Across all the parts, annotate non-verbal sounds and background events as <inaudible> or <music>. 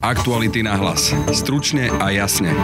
Aktuality na hlas. Stručne a jasne.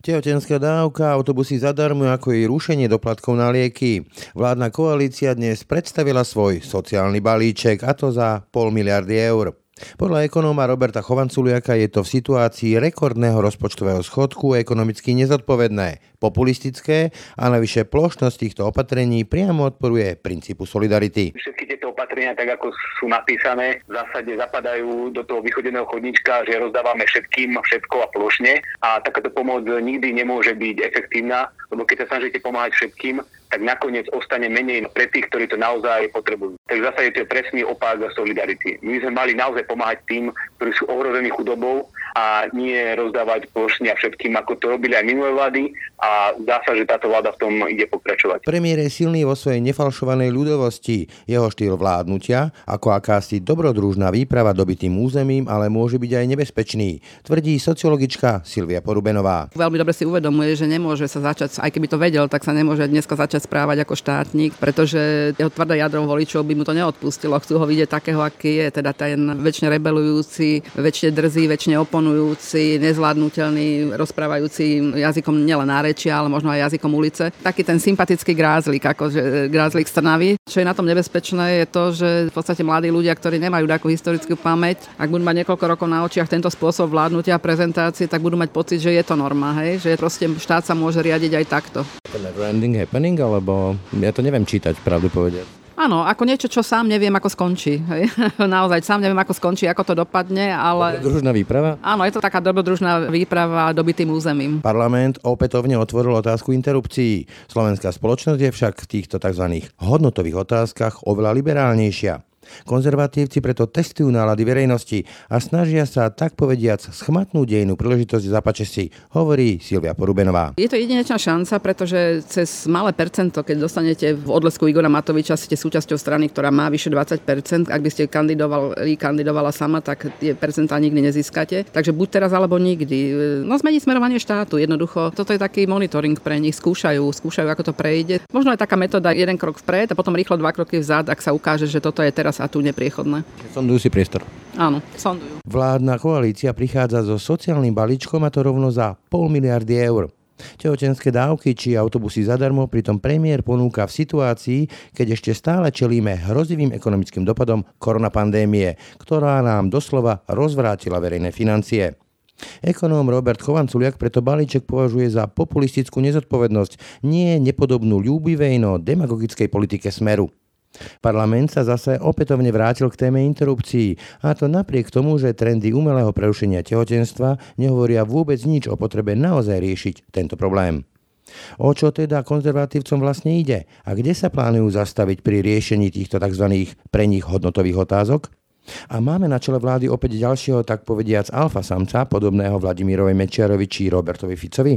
Tehotenská dávka, autobusy zadarmo, ako i rušenie doplatkov na lieky. Vládna koalícia dnes predstavila svoj sociálny balíček, a to za pol miliardy eur. Podľa ekonóma Roberta Chovanculiaka je to v situácii rekordného rozpočtového schodku ekonomicky nezodpovedné, populistické a navyše plošnosť týchto opatrení priamo odporuje princípu solidarity. Všetky tieto opatrenia, tak ako sú napísané, v zásade zapadajú do toho východeného chodnička, že rozdávame všetkým všetko a plošne a takáto pomoc nikdy nemôže byť efektívna, lebo keď sa snažíte pomáhať všetkým, tak nakoniec ostane menej pre tých, ktorí to naozaj potrebujú. Takže zase je to presný opak solidarity. My sme mali naozaj pomáhať tým, ktorí sú ohrození chudobou a nie rozdávať plošne všetkým, ako to robili aj minulé vlády a zdá sa, že táto vláda v tom ide pokračovať. Premiér je silný vo svojej nefalšovanej ľudovosti. Jeho štýl vládnutia, ako akási dobrodružná výprava dobitým územím, ale môže byť aj nebezpečný, tvrdí sociologička Silvia Porubenová. Veľmi dobre si uvedomuje, že nemôže sa začať, aj keby to vedel, tak sa nemôže dneska začať začať správať ako štátnik, pretože jeho tvrdé jadro voličov by mu to neodpustilo. Chcú ho vidieť takého, aký je, teda ten väčšine rebelujúci, väčšine drzý, väčšine oponujúci, nezvládnutelný, rozprávajúci jazykom nielen nárečia, ale možno aj jazykom ulice. Taký ten sympatický grázlik, akože grázlik z. Čo je na tom nebezpečné, je to, že v podstate mladí ľudia, ktorí nemajú takú historickú pamäť, ak budú mať niekoľko rokov na očiach tento spôsob vládnutia a prezentácie, tak budú mať pocit, že je to norma, hej? že proste štát sa môže riadiť aj takto. Ending happening, alebo ja to neviem čítať, pravdu povedať. Áno, ako niečo, čo sám neviem, ako skončí. Hej. <laughs> Naozaj, sám neviem, ako skončí, ako to dopadne, ale... Dobrodružná výprava? Áno, je to taká dobrodružná výprava dobitým územím. Parlament opätovne otvoril otázku interrupcií. Slovenská spoločnosť je však v týchto tzv. hodnotových otázkach oveľa liberálnejšia. Konzervatívci preto testujú nálady verejnosti a snažia sa tak povediac schmatnúť dejnú príležitosť zapače si, hovorí Silvia Porubenová. Je to jedinečná šanca, pretože cez malé percento, keď dostanete v odlesku Igora Matoviča, ste súčasťou strany, ktorá má vyše 20%. Ak by ste kandidovali, kandidovala sama, tak tie percentá nikdy nezískate. Takže buď teraz alebo nikdy. No zmeniť smerovanie štátu. Jednoducho, toto je taký monitoring pre nich. Skúšajú, skúšajú, ako to prejde. Možno aj taká metóda jeden krok vpred a potom rýchlo dva kroky vzad, ak sa ukáže, že toto je teraz a tu nepriechodné. Sondujú si priestor. Áno, sondujú. Vládna koalícia prichádza so sociálnym balíčkom a to rovno za pol miliardy eur. Tehotenské dávky či autobusy zadarmo pritom premiér ponúka v situácii, keď ešte stále čelíme hrozivým ekonomickým dopadom koronapandémie, ktorá nám doslova rozvrátila verejné financie. Ekonóm Robert Chovanculiak preto balíček považuje za populistickú nezodpovednosť, nie nepodobnú ľúbivej, no demagogickej politike smeru. Parlament sa zase opätovne vrátil k téme interrupcií, a to napriek tomu, že trendy umelého prerušenia tehotenstva nehovoria vôbec nič o potrebe naozaj riešiť tento problém. O čo teda konzervatívcom vlastne ide a kde sa plánujú zastaviť pri riešení týchto tzv. pre nich hodnotových otázok? A máme na čele vlády opäť ďalšieho, tak povediac, alfa samca, podobného Vladimírovi Mečiarovi či Robertovi Ficovi?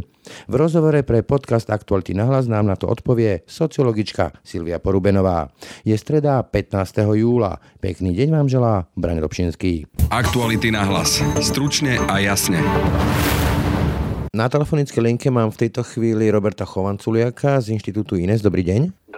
V rozhovore pre podcast Aktuality na hlas nám na to odpovie sociologička Silvia Porubenová. Je streda 15. júla. Pekný deň vám želá Brane Dobšinský. Aktuality na hlas. Stručne a jasne. Na telefonickej linke mám v tejto chvíli Roberta Chovanculiaka z Inštitútu INES. Dobrý deň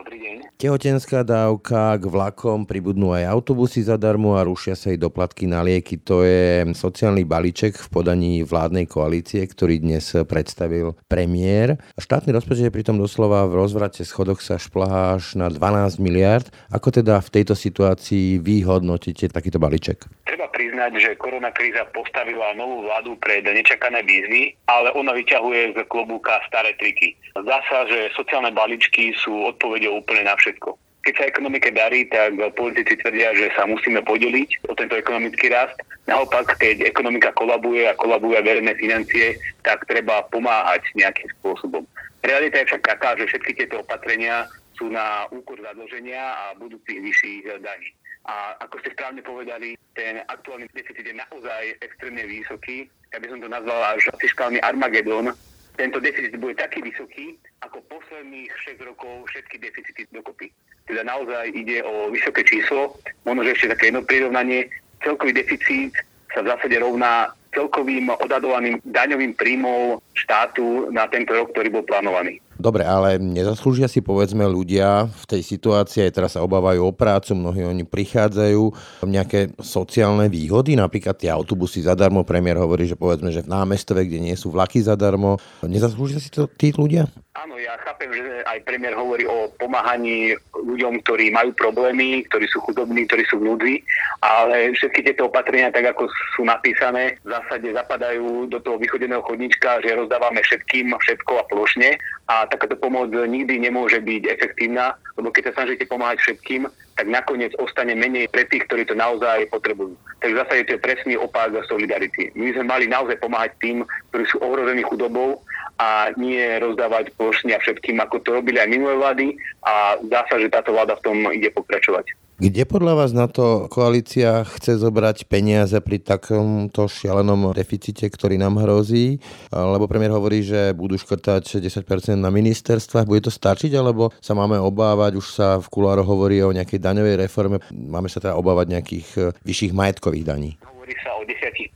tehotenská dávka, k vlakom pribudnú aj autobusy zadarmo a rušia sa aj doplatky na lieky. To je sociálny balíček v podaní vládnej koalície, ktorý dnes predstavil premiér. Štátny rozpočet je pritom doslova v rozvrate schodoch sa šplhá až na 12 miliard. Ako teda v tejto situácii vy hodnotíte takýto balíček? Treba priznať, že korona kríza postavila novú vládu pred nečakané výzvy, ale ona vyťahuje z klobúka staré triky. Zdá sa, že sociálne balíčky sú odpovedou úplne na všetko všetko. Keď sa ekonomike darí, tak politici tvrdia, že sa musíme podeliť o tento ekonomický rast. Naopak, keď ekonomika kolabuje a kolabuje verejné financie, tak treba pomáhať nejakým spôsobom. Realita je však taká, že všetky tieto opatrenia sú na úkor zadlženia a budúcich vyšších daní. A ako ste správne povedali, ten aktuálny deficit je naozaj extrémne vysoký. Ja by som to nazval až fiskálny Armagedon, tento deficit bude taký vysoký, ako posledných 6 rokov všetky deficity dokopy. Teda naozaj ide o vysoké číslo. Možno, ešte také jedno prirovnanie. Celkový deficit sa v zásade rovná celkovým odhadovaným daňovým príjmom štátu na tento rok, ktorý bol plánovaný. Dobre, ale nezaslúžia si povedzme ľudia v tej situácii, aj teraz sa obávajú o prácu, mnohí oni prichádzajú, nejaké sociálne výhody, napríklad tie autobusy zadarmo, premiér hovorí, že povedzme, že v námestove, kde nie sú vlaky zadarmo, nezaslúžia si to tí ľudia? Áno, ja chápem, že aj premiér hovorí o pomáhaní ľuďom, ktorí majú problémy, ktorí sú chudobní, ktorí sú v núdzi, ale všetky tieto opatrenia, tak ako sú napísané, v zásade zapadajú do toho vychodeného chodnička, že rozdávame všetkým všetko a plošne. A takáto pomoc nikdy nemôže byť efektívna, lebo keď sa snažíte pomáhať všetkým, tak nakoniec ostane menej pre tých, ktorí to naozaj potrebujú. Takže zase je to presný opak solidarity. My sme mali naozaj pomáhať tým, ktorí sú ohrození chudobou a nie rozdávať plošne všetkým, ako to robili aj minulé vlády a zdá sa, že táto vláda v tom ide pokračovať. Kde podľa vás na to koalícia chce zobrať peniaze pri takomto šialenom deficite, ktorý nám hrozí? Lebo premiér hovorí, že budú škrtať 10% na ministerstvách. Bude to stačiť, alebo sa máme obávať, už sa v kulároch hovorí o nejakej daňovej reforme, máme sa teda obávať nejakých eh, vyšších majetkových daní? Hovorí sa o 10%,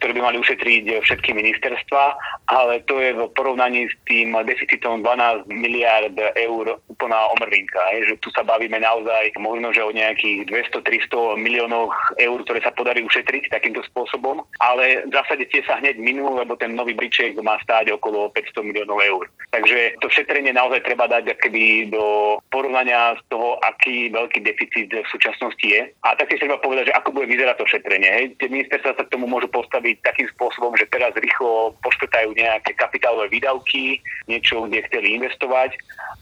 ktoré by mali ušetriť všetky ministerstva, ale to je v porovnaní s tým deficitom 12 miliard eur úplná omrvinka. Je, že tu sa bavíme naozaj možno, že o nejakých 200-300 miliónoch eur, ktoré sa podarí ušetriť takýmto spôsobom, ale v zásade tie sa hneď minú, lebo ten nový briček má stáť okolo 500 miliónov eur. Takže to šetrenie naozaj treba dať keby do porovnania z toho, aký veľký deficit v súčasnosti je. A taktiež treba povedať, že ako bude vyzerať to šetrenie hej. Tie ministerstva sa k tomu môžu postaviť takým spôsobom, že teraz rýchlo poškrtajú nejaké kapitálové výdavky, niečo, kde chceli investovať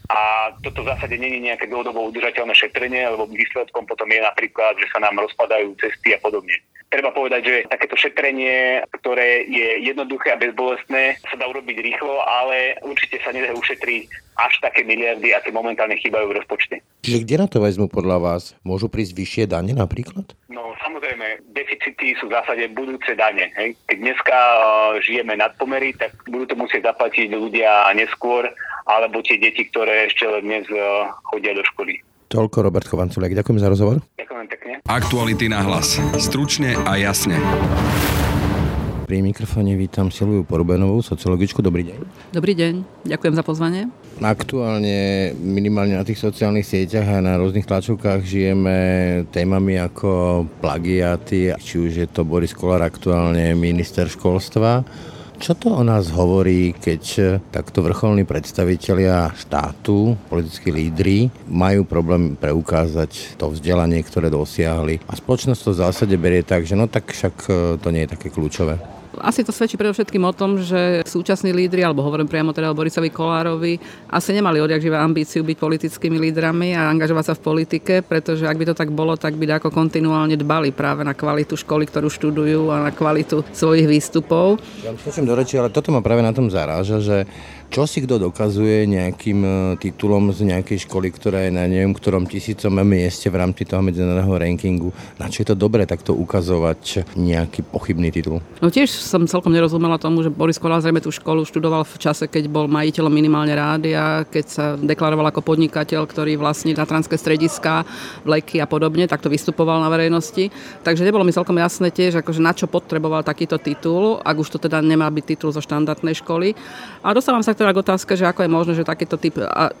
a toto v zásade nie je nejaké dlhodobo udržateľné šetrenie, lebo výsledkom potom je napríklad, že sa nám rozpadajú cesty a podobne. Treba povedať, že takéto šetrenie, ktoré je jednoduché a bezbolestné, sa dá urobiť rýchlo, ale určite sa nedá ušetriť až také miliardy, aké momentálne chýbajú v rozpočte. Čiže kde na to vezmu podľa vás? Môžu prísť vyššie dane napríklad? No samozrejme, deficity sú v zásade budúce dane. Hej. Keď dneska uh, žijeme nad pomery, tak budú to musieť zaplatiť ľudia neskôr, alebo tie deti, ktoré ešte dnes uh, chodia do školy. Toľko Robert Chovanculek. Ďakujem za rozhovor. Ďakujem. Aktuality na hlas. Stručne a jasne. Pri mikrofóne vítam Silviu Porubenovú, sociologičku. Dobrý deň. Dobrý deň, ďakujem za pozvanie. Aktuálne minimálne na tých sociálnych sieťach a na rôznych tlačovkách žijeme témami ako plagiaty, či už je to Boris Kolár aktuálne minister školstva, čo to o nás hovorí, keď takto vrcholní predstavitelia štátu, politickí lídry, majú problém preukázať to vzdelanie, ktoré dosiahli a spoločnosť to v zásade berie tak, že no tak však e, to nie je také kľúčové. Asi to svedčí predovšetkým o tom, že súčasní lídry, alebo hovorím priamo teda o Borisovi Kolárovi, asi nemali odjak živé ambíciu byť politickými lídrami a angažovať sa v politike, pretože ak by to tak bolo, tak by ako kontinuálne dbali práve na kvalitu školy, ktorú študujú a na kvalitu svojich výstupov. Ja skočím do reči, ale toto ma práve na tom zaráža, že čo si kto dokazuje nejakým e, titulom z nejakej školy, ktorá je na neviem ktorom tisícom mieste v rámci toho medzinárodného rankingu. Na čo je to dobré takto ukazovať nejaký pochybný titul? No tiež som celkom nerozumela tomu, že Boris Kolár zrejme tú školu študoval v čase, keď bol majiteľom minimálne rádia, keď sa deklaroval ako podnikateľ, ktorý vlastní transké strediska, vleky a podobne, takto vystupoval na verejnosti. Takže nebolo mi celkom jasné tiež, akože na čo potreboval takýto titul, ak už to teda nemá byť titul zo štandardnej školy. A dostávam sa k teda k otázke, že ako je možné, že takýto typ... A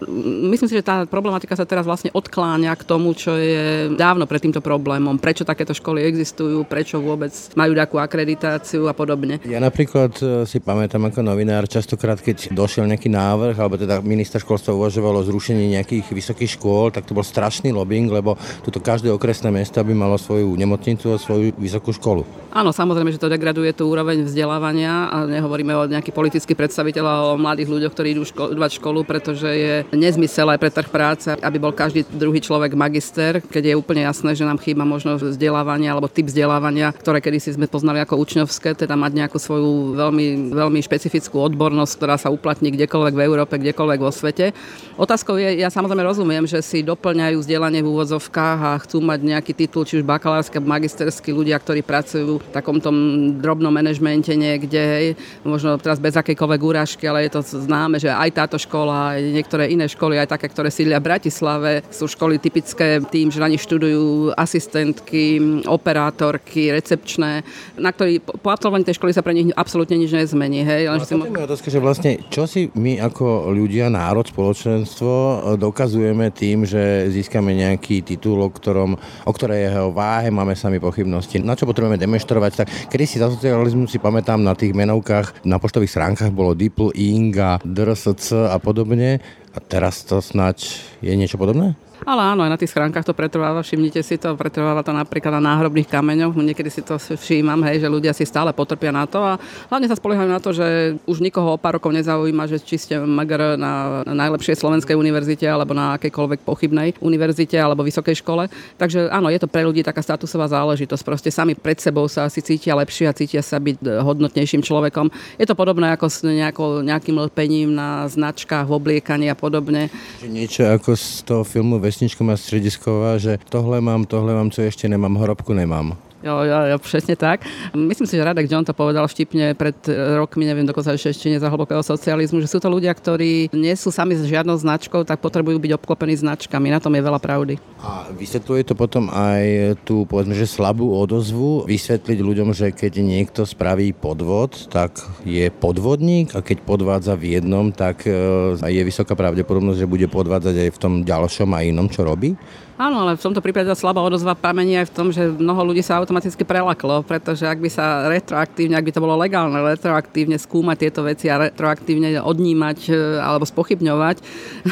myslím si, že tá problematika sa teraz vlastne odkláňa k tomu, čo je dávno pred týmto problémom. Prečo takéto školy existujú, prečo vôbec majú takú akreditáciu a podobne. Ja napríklad e, si pamätám ako novinár, častokrát keď došiel nejaký návrh, alebo teda minister školstva uvažovalo o zrušení nejakých vysokých škôl, tak to bol strašný lobbying, lebo tuto každé okresné mesto by malo svoju nemocnicu a svoju vysokú školu. Áno, samozrejme, že to degraduje tú úroveň vzdelávania a nehovoríme o nejakých politických predstaviteľov, o mladých ľuďoch, ktorí idú študovať školu, pretože je nezmysel aj pre trh práce, aby bol každý druhý človek magister, keď je úplne jasné, že nám chýba možnosť vzdelávania alebo typ vzdelávania, ktoré kedysi sme poznali ako učňovské, teda mať nejakú svoju veľmi, veľmi špecifickú odbornosť, ktorá sa uplatní kdekoľvek v Európe, kdekoľvek vo svete. Otázkou je, ja samozrejme rozumiem, že si doplňajú vzdelanie v úvodzovkách a chcú mať nejaký titul, či už bakalársky, magisterský ľudia, ktorí pracujú v takomto drobnom manažmente niekde, hej, možno teraz bez akejkoľvek úražky, ale je to známe, že aj táto škola, aj niektoré iné školy, aj také, ktoré sídlia v Bratislave, sú školy typické tým, že na nich študujú asistentky, operátorky, recepčné, na ktorý po absolvovaní tej školy sa pre nich absolútne nič nezmení. Hej? Len, no, si... je otázka, že vlastne, čo si my ako ľudia, národ, spoločenstvo dokazujeme tým, že získame nejaký titul, o, ktorom, o ktorého váhe máme sami pochybnosti. Na čo potrebujeme demonstrovať? Tak kedy si za socializmu si pamätám na tých menovkách, na poštových stránkach bolo Dipl, Inga, DRSC a podobne. A teraz to snáď je niečo podobné? Ale áno, aj na tých schránkach to pretrváva, všimnite si to, pretrváva to napríklad na náhrobných kameňoch, niekedy si to všímam, hej, že ľudia si stále potrpia na to a hlavne sa spoliehajú na to, že už nikoho o pár rokov nezaujíma, že či ste magr na najlepšej slovenskej univerzite alebo na akejkoľvek pochybnej univerzite alebo vysokej škole. Takže áno, je to pre ľudí taká statusová záležitosť. Proste sami pred sebou sa asi cítia lepšie a cítia sa byť hodnotnejším človekom. Je to podobné ako s nejakou, nejakým lpením na značkách, v obliekaní a podobne. Niečo ako z toho filmu vesnička má stredisková, že tohle mám, tohle mám, co ešte nemám, horobku nemám. Jo, jo, jo, presne tak. Myslím si, že Radek John to povedal vtipne pred rokmi, neviem, dokonca ešte ešte za hlbokého socializmu, že sú to ľudia, ktorí nie sú sami s žiadnou značkou, tak potrebujú byť obklopení značkami. Na tom je veľa pravdy. A vysvetľuje to potom aj tú, povedzme, že slabú odozvu, vysvetliť ľuďom, že keď niekto spraví podvod, tak je podvodník a keď podvádza v jednom, tak e, je vysoká pravdepodobnosť, že bude podvádzať aj v tom ďalšom a inom, čo robí? Áno, ale v tomto prípade slabá odozva pramení aj v tom, že mnoho ľudí sa automaticky prelaklo, pretože ak by sa retroaktívne, ak by to bolo legálne, retroaktívne skúmať tieto veci a retroaktívne odnímať e, alebo spochybňovať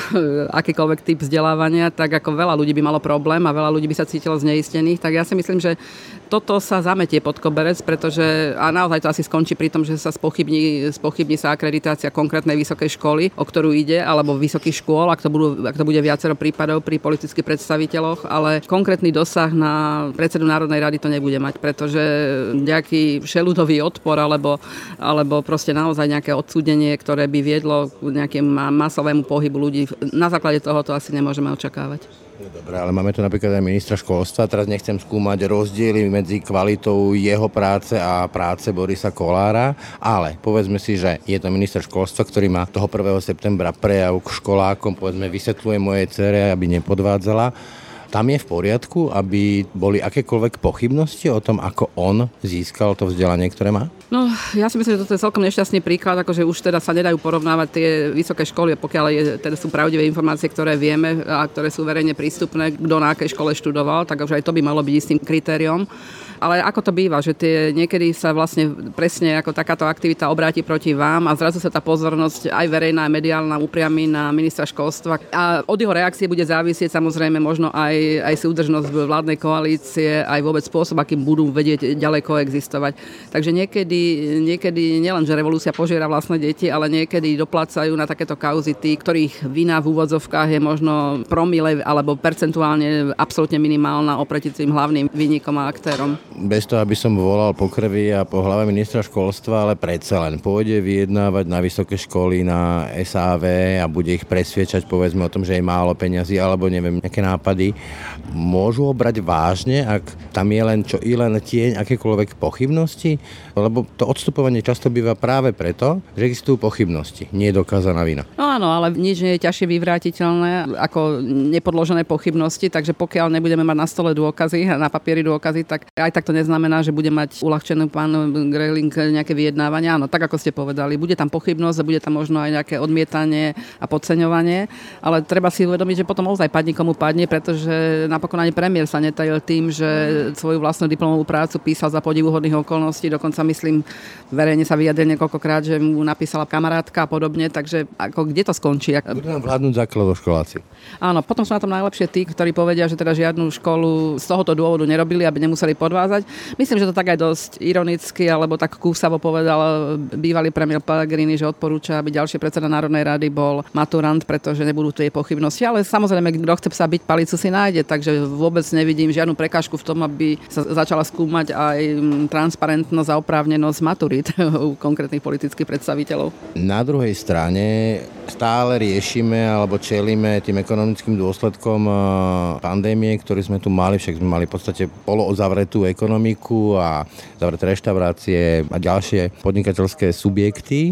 <laughs> akýkoľvek typ vzdelávania, tak ako veľa ľudí by malo problém a veľa ľudí by sa cítilo zneistených, tak ja si myslím, že toto sa zametie pod koberec, pretože a naozaj to asi skončí pri tom, že sa spochybní, spochybní sa akreditácia konkrétnej vysokej školy, o ktorú ide, alebo vysokých škôl, ak to, budú, ak to bude viacero prípadov pri predstaviť predstaviteľoch, ale konkrétny dosah na predsedu Národnej rady to nebude mať, pretože nejaký šeludový odpor alebo, alebo proste naozaj nejaké odsúdenie, ktoré by viedlo k nejakému masovému pohybu ľudí, na základe toho to asi nemôžeme očakávať. Dobre, ale máme tu napríklad aj ministra školstva. Teraz nechcem skúmať rozdiely medzi kvalitou jeho práce a práce Borisa Kolára, ale povedzme si, že je to minister školstva, ktorý má toho 1. septembra prejav k školákom, povedzme vysvetľuje mojej cere, aby nepodvádzala tam je v poriadku, aby boli akékoľvek pochybnosti o tom, ako on získal to vzdelanie, ktoré má? No, ja si myslím, že toto je celkom nešťastný príklad, akože už teda sa nedajú porovnávať tie vysoké školy, pokiaľ je, teda sú pravdivé informácie, ktoré vieme a ktoré sú verejne prístupné, kto na akej škole študoval, tak už aj to by malo byť istým kritériom. Ale ako to býva, že tie niekedy sa vlastne presne ako takáto aktivita obráti proti vám a zrazu sa tá pozornosť aj verejná, aj mediálna upriami na ministra školstva. A od jeho reakcie bude závisieť samozrejme možno aj, aj súdržnosť vládnej koalície, aj vôbec spôsob, akým budú vedieť ďalej koexistovať. Takže niekedy, niekedy nielen, že revolúcia požiera vlastné deti, ale niekedy doplácajú na takéto kauzy tí, ktorých vina v úvodzovkách je možno promile alebo percentuálne absolútne minimálna oproti tým hlavným výnikom a aktérom bez toho, aby som volal po krvi a po hlave ministra školstva, ale predsa len pôjde vyjednávať na vysoké školy, na SAV a bude ich presviečať povedzme o tom, že je málo peňazí alebo neviem, nejaké nápady. Môžu ho brať vážne, ak tam je len čo i len tieň akékoľvek pochybnosti? Lebo to odstupovanie často býva práve preto, že existujú pochybnosti, nie je dokázaná vina. No áno, ale nič nie je ťažšie vyvrátiteľné ako nepodložené pochybnosti, takže pokiaľ nebudeme mať na stole dôkazy na papieri dôkazy, tak aj tak to neznamená, že bude mať uľahčený pán Grayling nejaké vyjednávania. Áno, tak ako ste povedali, bude tam pochybnosť a bude tam možno aj nejaké odmietanie a podceňovanie, ale treba si uvedomiť, že potom ozaj padne komu padne, pretože napokon ani premiér sa netajil tým, že svoju vlastnú diplomovú prácu písal za podivuhodných okolností, dokonca myslím, verejne sa vyjadril niekoľkokrát, že mu napísala kamarátka a podobne, takže ako kde to skončí? Budú nám vládnuť základoškoláci. Áno, potom sú na tom najlepšie tí, ktorí povedia, že teda žiadnu školu z tohoto dôvodu nerobili, aby nemuseli podvázať. Myslím, že to tak aj dosť ironicky, alebo tak kúsavo povedal bývalý premiér Pellegrini, že odporúča, aby ďalší predseda Národnej rady bol maturant, pretože nebudú tie pochybnosti. Ale samozrejme, kto chce sa byť palicu si nájde, takže vôbec nevidím žiadnu prekážku v tom, aby sa začala skúmať aj transparentnosť a oprávnenosť maturít <laughs> u konkrétnych politických predstaviteľov. Na druhej strane stále riešime alebo čelíme tým ekonomickým dôsledkom eh, pandémie, ktorý sme tu mali, však sme mali v podstate poloozavretú ekonomiku a zavreté reštaurácie a ďalšie podnikateľské subjekty.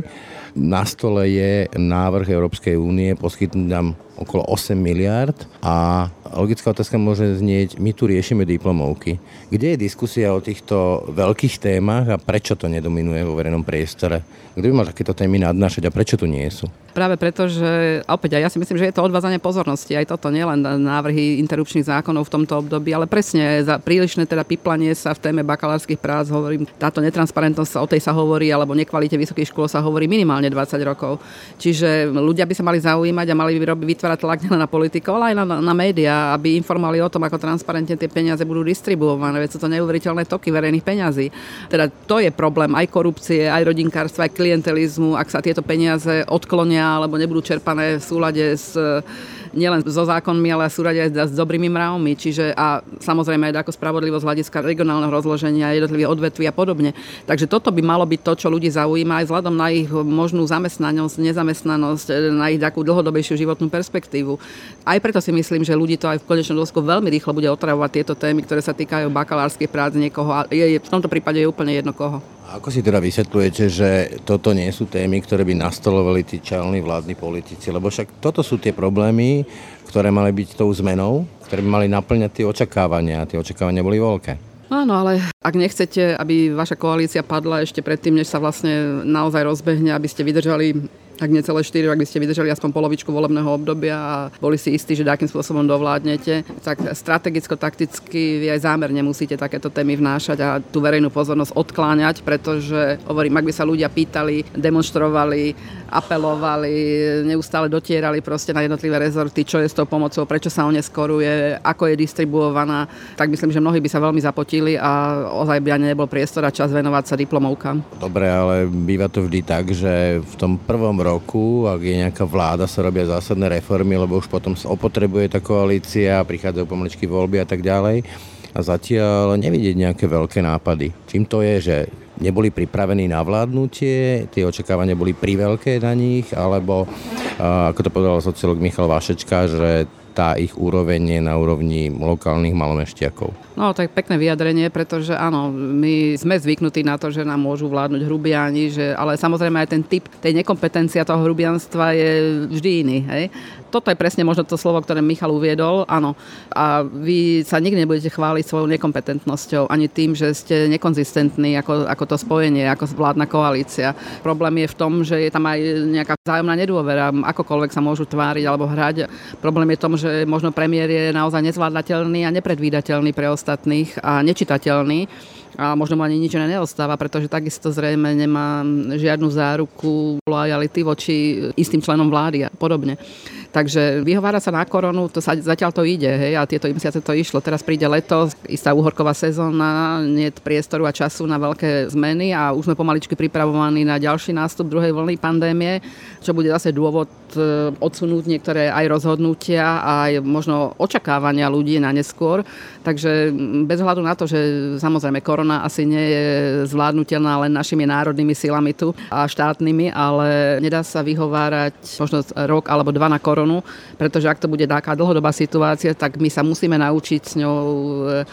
Na stole je návrh Európskej únie poskytnúť nám okolo 8 miliard a logická otázka môže znieť, my tu riešime diplomovky. Kde je diskusia o týchto veľkých témach a prečo to nedominuje vo verejnom priestore? Kto by mal takéto témy nadnášať a prečo tu nie sú? Práve preto, že opäť aj ja si myslím, že je to odvázanie pozornosti. Aj toto nielen návrhy interrupčných zákonov v tomto období, ale presne za prílišné teda piplanie sa v téme bakalárskych prác hovorím, táto netransparentnosť, o tej sa hovorí, alebo nekvalite vysokých škôl sa hovorí minimálne 20 rokov. Čiže ľudia by sa mali zaujímať a mali by vytvárať tlak na politikov, ale aj na, na médiá, aby informovali o tom, ako transparentne tie peniaze budú distribuované. Veď sú to neuveriteľné toky verejných peňazí. Teda to je problém aj korupcie, aj rodinkárstva, aj klientelizmu, ak sa tieto peniaze odklonia alebo nebudú čerpané v súlade s nielen so zákonmi, ale sú radi aj s dobrými mravmi. Čiže a samozrejme aj ako spravodlivosť hľadiska regionálneho rozloženia, jednotlivých odvetví a podobne. Takže toto by malo byť to, čo ľudí zaujíma aj vzhľadom na ich možnú zamestnanosť, nezamestnanosť, na ich takú dlhodobejšiu životnú perspektívu. Aj preto si myslím, že ľudí to aj v konečnom dôsledku veľmi rýchlo bude otravovať tieto témy, ktoré sa týkajú bakalárskej práce niekoho a je, v tomto prípade je úplne jedno koho. Ako si teda vysvetľujete, že toto nie sú témy, ktoré by nastolovali tí čelní vládni politici? Lebo však toto sú tie problémy, ktoré mali byť tou zmenou, ktoré by mali naplňať tie očakávania a tie očakávania boli veľké. Áno, ale ak nechcete, aby vaša koalícia padla ešte predtým, než sa vlastne naozaj rozbehne, aby ste vydržali ak nie celé 4, ak by ste vydržali aspoň polovičku volebného obdobia a boli si istí, že akým spôsobom dovládnete, tak strategicko-takticky vy aj zámerne musíte takéto témy vnášať a tú verejnú pozornosť odkláňať, pretože hovorím, ak by sa ľudia pýtali, demonstrovali, apelovali, neustále dotierali proste na jednotlivé rezorty, čo je s tou pomocou, prečo sa oneskoruje, ako je distribuovaná, tak myslím, že mnohí by sa veľmi zapotili a ozaj by ani nebol priestor a čas venovať sa diplomovkám. Dobre, ale býva to vždy tak, že v tom prvom roku, ak je nejaká vláda, sa robia zásadné reformy, lebo už potom sa opotrebuje tá koalícia, prichádzajú pomaličky voľby a tak ďalej. A zatiaľ nevidieť nejaké veľké nápady. Čím to je, že neboli pripravení na vládnutie, tie očakávania boli priveľké na nich, alebo ako to povedal sociolog Michal Vašečka, že tá ich úroveň je na úrovni lokálnych malomešťakov. No, je pekné vyjadrenie, pretože áno, my sme zvyknutí na to, že nám môžu vládnuť hrubiani, že, ale samozrejme aj ten typ tej nekompetencia toho hrubianstva je vždy iný. Hej? Toto je presne možno to slovo, ktoré Michal uviedol, áno. A vy sa nikdy nebudete chváliť svojou nekompetentnosťou, ani tým, že ste nekonzistentní ako, ako to spojenie, ako vládna koalícia. Problém je v tom, že je tam aj nejaká vzájomná nedôvera, akokoľvek sa môžu tváriť alebo hrať. Problém je v tom, že možno premiér je naozaj nezvládateľný a nepredvídateľný pre ostatných a nečitateľný a možno mu ani nič neostáva, pretože takisto zrejme nemá žiadnu záruku lojality voči istým členom vlády a podobne. Takže vyhovára sa na koronu, to sa, zatiaľ to ide, hej, a tieto mesiace to išlo. Teraz príde leto, istá uhorková sezóna, nie priestoru a času na veľké zmeny a už sme pomaličky pripravovaní na ďalší nástup druhej vlny pandémie, čo bude zase dôvod e, odsunúť niektoré aj rozhodnutia, aj možno očakávania ľudí na neskôr. Takže bez hľadu na to, že samozrejme korona asi nie je zvládnutelná len našimi národnými silami tu a štátnymi, ale nedá sa vyhovárať možno rok alebo dva na koronu koronu, pretože ak to bude taká dlhodobá situácia, tak my sa musíme naučiť s ňou e,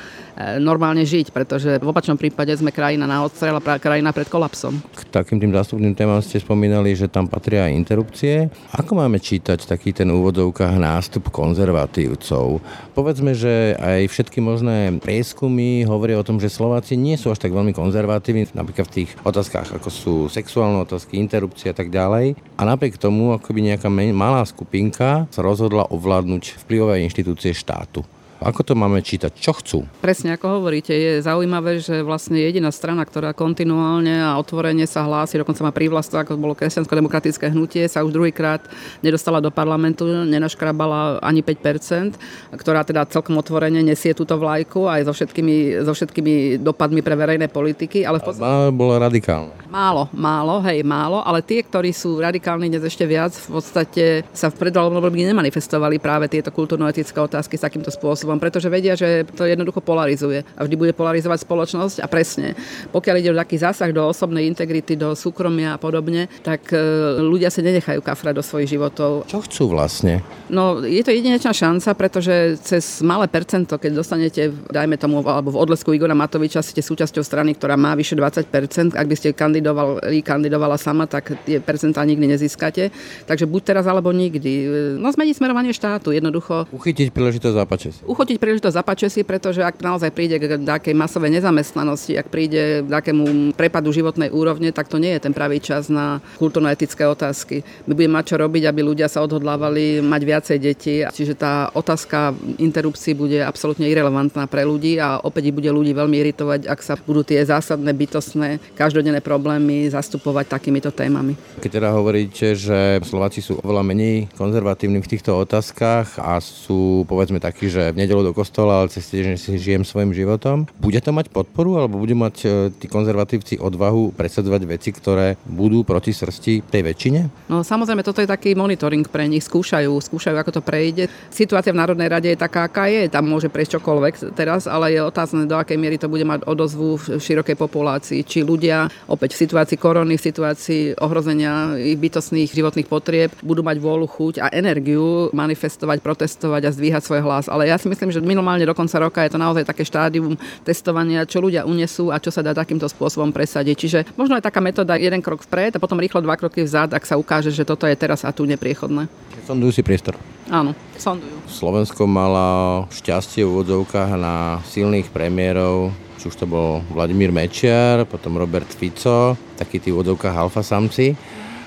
normálne žiť, pretože v opačnom prípade sme krajina na odstrel a krajina pred kolapsom. K takým tým zástupným témam ste spomínali, že tam patria aj interrupcie. Ako máme čítať taký ten úvodovkách nástup konzervatívcov? Povedzme, že aj všetky možné prieskumy hovoria o tom, že Slováci nie sú až tak veľmi konzervatívni, napríklad v tých otázkach, ako sú sexuálne otázky, interrupcie a tak ďalej. A napriek tomu, akoby nejaká malá skupinka sa rozhodla ovládnuť vplyvové inštitúcie štátu. Ako to máme čítať? Čo chcú? Presne ako hovoríte, je zaujímavé, že vlastne jediná strana, ktorá kontinuálne a otvorene sa hlási, dokonca má prívlastko, ako bolo kresťansko-demokratické hnutie, sa už druhýkrát nedostala do parlamentu, nenaškrabala ani 5%, ktorá teda celkom otvorene nesie túto vlajku aj so všetkými, so všetkými dopadmi pre verejné politiky. Ale v podstate... bola radikálna. Málo, málo, hej, málo, ale tie, ktorí sú radikálni dnes ešte viac, v podstate sa v predvolebnom období nemanifestovali práve tieto kultúrno-etické otázky s takýmto spôsobom spôsobom, pretože vedia, že to jednoducho polarizuje a vždy bude polarizovať spoločnosť a presne, pokiaľ ide o taký zásah do osobnej integrity, do súkromia a podobne, tak e, ľudia sa nenechajú kafrať do svojich životov. Čo chcú vlastne? No, je to jedinečná šanca, pretože cez malé percento, keď dostanete, dajme tomu, alebo v odlesku Igora Matoviča ste súčasťou strany, ktorá má vyše 20%, ak by ste kandidovali kandidovala sama, tak tie percentá nikdy nezískate. Takže buď teraz alebo nikdy. No zmeniť smerovanie štátu, jednoducho. Uchytiť príležitosť zapače si. Uchotiť príležitosť zapače si, pretože ak naozaj príde k takej masovej nezamestnanosti, ak príde k takému prepadu životnej úrovne, tak to nie je ten pravý čas na kultúrno-etické otázky. My budeme mať čo robiť, aby ľudia sa odhodlávali mať viacej detí, čiže tá otázka interrupcií bude absolútne irrelevantná pre ľudí a opäť bude ľudí veľmi iritovať, ak sa budú tie zásadné, bytostné, každodenné problémy zastupovať takýmito témami. Keď teda hovoríte, že Slováci sú oveľa menej konzervatívni v týchto otázkach a sú povedzme takí, že nedelu do kostola, ale cez týždeň si žijem svojim životom, bude to mať podporu alebo budú mať e, tí konzervatívci odvahu presadzovať veci, ktoré budú proti srsti tej väčšine? No samozrejme, toto je taký monitoring pre nich, skúšajú, skúšajú, ako to prejde. Situácia v Národnej rade je taká, aká je, tam môže prejsť čokoľvek teraz, ale je otázne, do akej miery to bude mať odozvu v širokej populácii. Či ľudia opäť v situácii korony, v situácii ohrozenia ich bytostných životných potrieb budú mať vôľu, chuť a energiu manifestovať, protestovať a zdvíhať svoj hlas. Ale ja si myslím, že minimálne do konca roka je to naozaj také štádium testovania, čo ľudia unesú a čo sa dá takýmto spôsobom presadiť. Čiže možno je taká metóda jeden krok vpred a potom rýchlo dva kroky vzad, ak sa ukáže, že toto je teraz a tu nepriechodné. Sondujú si priestor. Áno, sondujú. Slovensko mala šťastie v úvodzovkách na silných premiérov, či už to bol Vladimír Mečiar, potom Robert Fico, takí tí úvodzovkách alfa samci.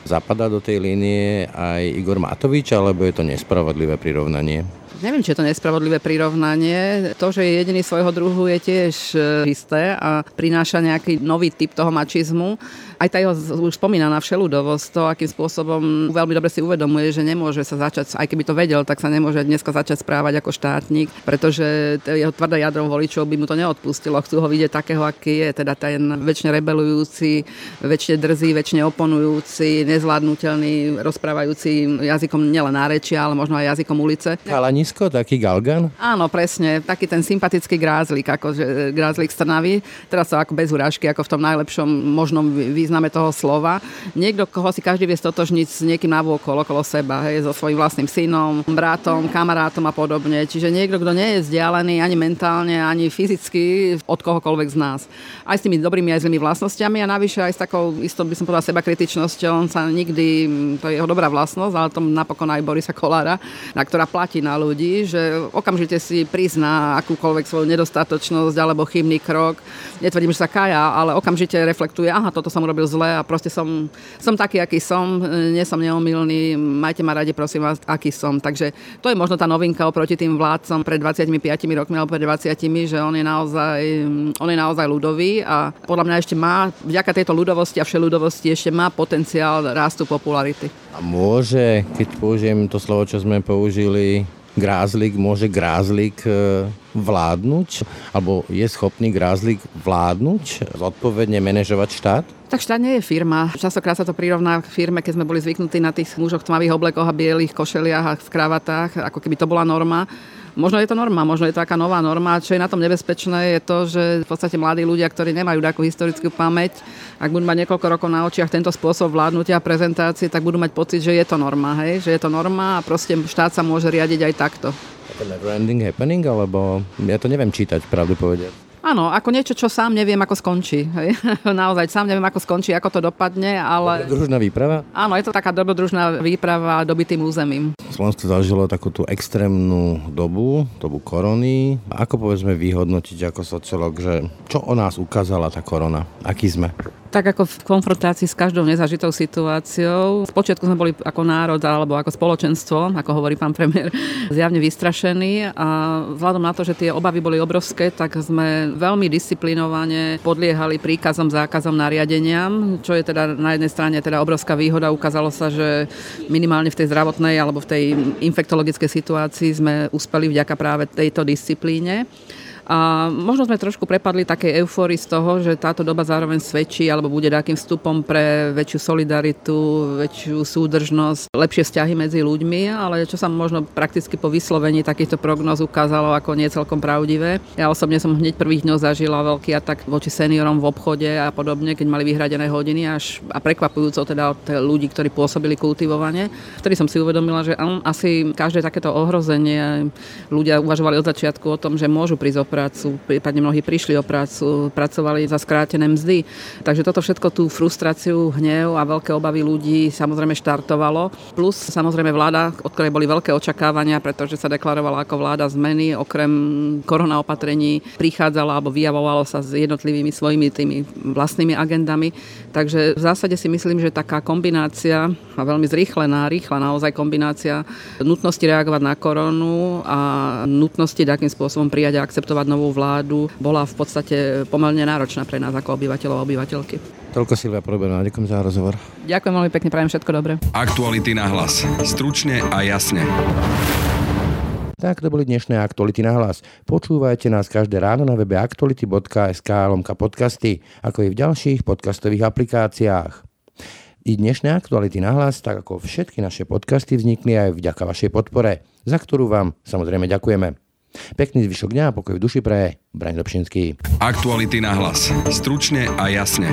Zapadá do tej línie aj Igor Matovič, alebo je to nespravodlivé prirovnanie? Neviem, či je to nespravodlivé prirovnanie. To, že je jediný svojho druhu, je tiež e, isté a prináša nejaký nový typ toho mačizmu aj tá jeho už spomínaná všeludovosť, to, akým spôsobom veľmi dobre si uvedomuje, že nemôže sa začať, aj keby to vedel, tak sa nemôže dneska začať správať ako štátnik, pretože jeho tvrdé jadro voličov by mu to neodpustilo. Chcú ho vidieť takého, aký je, teda ten väčšine rebelujúci, väčšine drzý, väčšine oponujúci, nezvládnutelný, rozprávajúci jazykom nielen nárečia, ale možno aj jazykom ulice. Chalanisko, taký galgan? Áno, presne, taký ten sympatický grázlik, akože grázlik z. Teraz to ako bez urážky, ako v tom najlepšom možnom význame toho slova. Niekto, koho si každý vie stotožniť s niekým navôkol okolo seba, hej, so svojím vlastným synom, bratom, kamarátom a podobne. Čiže niekto, kto nie je vzdialený ani mentálne, ani fyzicky od kohokoľvek z nás. Aj s tými dobrými, aj zlými vlastnosťami a navyše aj s takou, isto by som povedala, seba kritičnosťou. On sa nikdy, to je jeho dobrá vlastnosť, ale to napokon aj Borisa Kolára, na ktorá platí na ľudí, že okamžite si prizná akúkoľvek svoju nedostatočnosť alebo chybný krok. Netvrdím, že sa kaja, ale okamžite reflektuje, aha, toto som urobil robil zle a proste som, som taký, aký som, nie som neomilný, majte ma radi, prosím vás, aký som. Takže to je možno tá novinka oproti tým vládcom pred 25 rokmi alebo pred 20, že on je naozaj, on je naozaj ľudový a podľa mňa ešte má, vďaka tejto ľudovosti a všeľudovosti ešte má potenciál rastu popularity. A môže, keď použijem to slovo, čo sme použili, grázlik, môže grázlik e, vládnuť, alebo je schopný grázlik vládnuť, zodpovedne manažovať štát? Tak štát nie je firma. Častokrát sa to prirovná k firme, keď sme boli zvyknutí na tých mužoch v tmavých oblekoch a bielých košeliach a v kravatách, ako keby to bola norma. Možno je to norma, možno je to taká nová norma. Čo je na tom nebezpečné, je to, že v podstate mladí ľudia, ktorí nemajú takú historickú pamäť, ak budú mať niekoľko rokov na očiach tento spôsob vládnutia a prezentácie, tak budú mať pocit, že je to norma, hej? že je to norma a proste štát sa môže riadiť aj takto. Never ending happening, alebo ja to neviem čítať, pravdu povedať. Áno, ako niečo, čo sám neviem, ako skončí. Hej. <laughs> Naozaj, sám neviem, ako skončí, ako to dopadne, ale... Dobrodružná výprava? Áno, je to taká dobrodružná výprava dobytým územím. Slovensko zažilo takú tú extrémnu dobu, dobu korony. Ako povedzme vyhodnotiť ako sociolog, že čo o nás ukázala tá korona? Aký sme? Tak ako v konfrontácii s každou nezažitou situáciou. Spočiatku sme boli ako národ alebo ako spoločenstvo, ako hovorí pán premiér, <laughs> zjavne vystrašení a vzhľadom na to, že tie obavy boli obrovské, tak sme veľmi disciplinovane podliehali príkazom, zákazom, nariadeniam, čo je teda na jednej strane teda obrovská výhoda. Ukázalo sa, že minimálne v tej zdravotnej alebo v tej infektologickej situácii sme uspeli vďaka práve tejto disciplíne. A možno sme trošku prepadli také eufórii z toho, že táto doba zároveň svedčí alebo bude takým vstupom pre väčšiu solidaritu, väčšiu súdržnosť, lepšie vzťahy medzi ľuďmi, ale čo sa možno prakticky po vyslovení takýchto prognóz ukázalo ako nie celkom pravdivé. Ja osobne som hneď prvých dňov zažila veľký atak voči seniorom v obchode a podobne, keď mali vyhradené hodiny až a prekvapujúco teda od ľudí, ktorí pôsobili kultivovane. Vtedy som si uvedomila, že asi každé takéto ohrozenie ľudia uvažovali od začiatku o tom, že môžu prísť prácu, prípadne mnohí prišli o prácu, pracovali za skrátené mzdy. Takže toto všetko tú frustráciu, hnev a veľké obavy ľudí samozrejme štartovalo. Plus samozrejme vláda, od ktorej boli veľké očakávania, pretože sa deklarovala ako vláda zmeny, okrem korona opatrení prichádzala alebo vyjavovalo sa s jednotlivými svojimi tými vlastnými agendami. Takže v zásade si myslím, že taká kombinácia, a veľmi zrýchlená, rýchla naozaj kombinácia nutnosti reagovať na koronu a nutnosti takým spôsobom prijať a akceptovať novú vládu bola v podstate pomerne náročná pre nás ako obyvateľov a obyvateľky. Toľko Silvia Proberová, ďakujem za rozhovor. Ďakujem veľmi pekne, prajem všetko dobré. Aktuality na hlas. Stručne a jasne. Tak to boli dnešné aktuality na hlas. Počúvajte nás každé ráno na webe aktuality.sk lomka podcasty, ako i v ďalších podcastových aplikáciách. I dnešné aktuality na hlas, tak ako všetky naše podcasty, vznikli aj vďaka vašej podpore, za ktorú vám samozrejme ďakujeme. Pekný zvyšok dňa a pokoj v duši pre Braň Dobšinský. Aktuality na hlas. Stručne a jasne.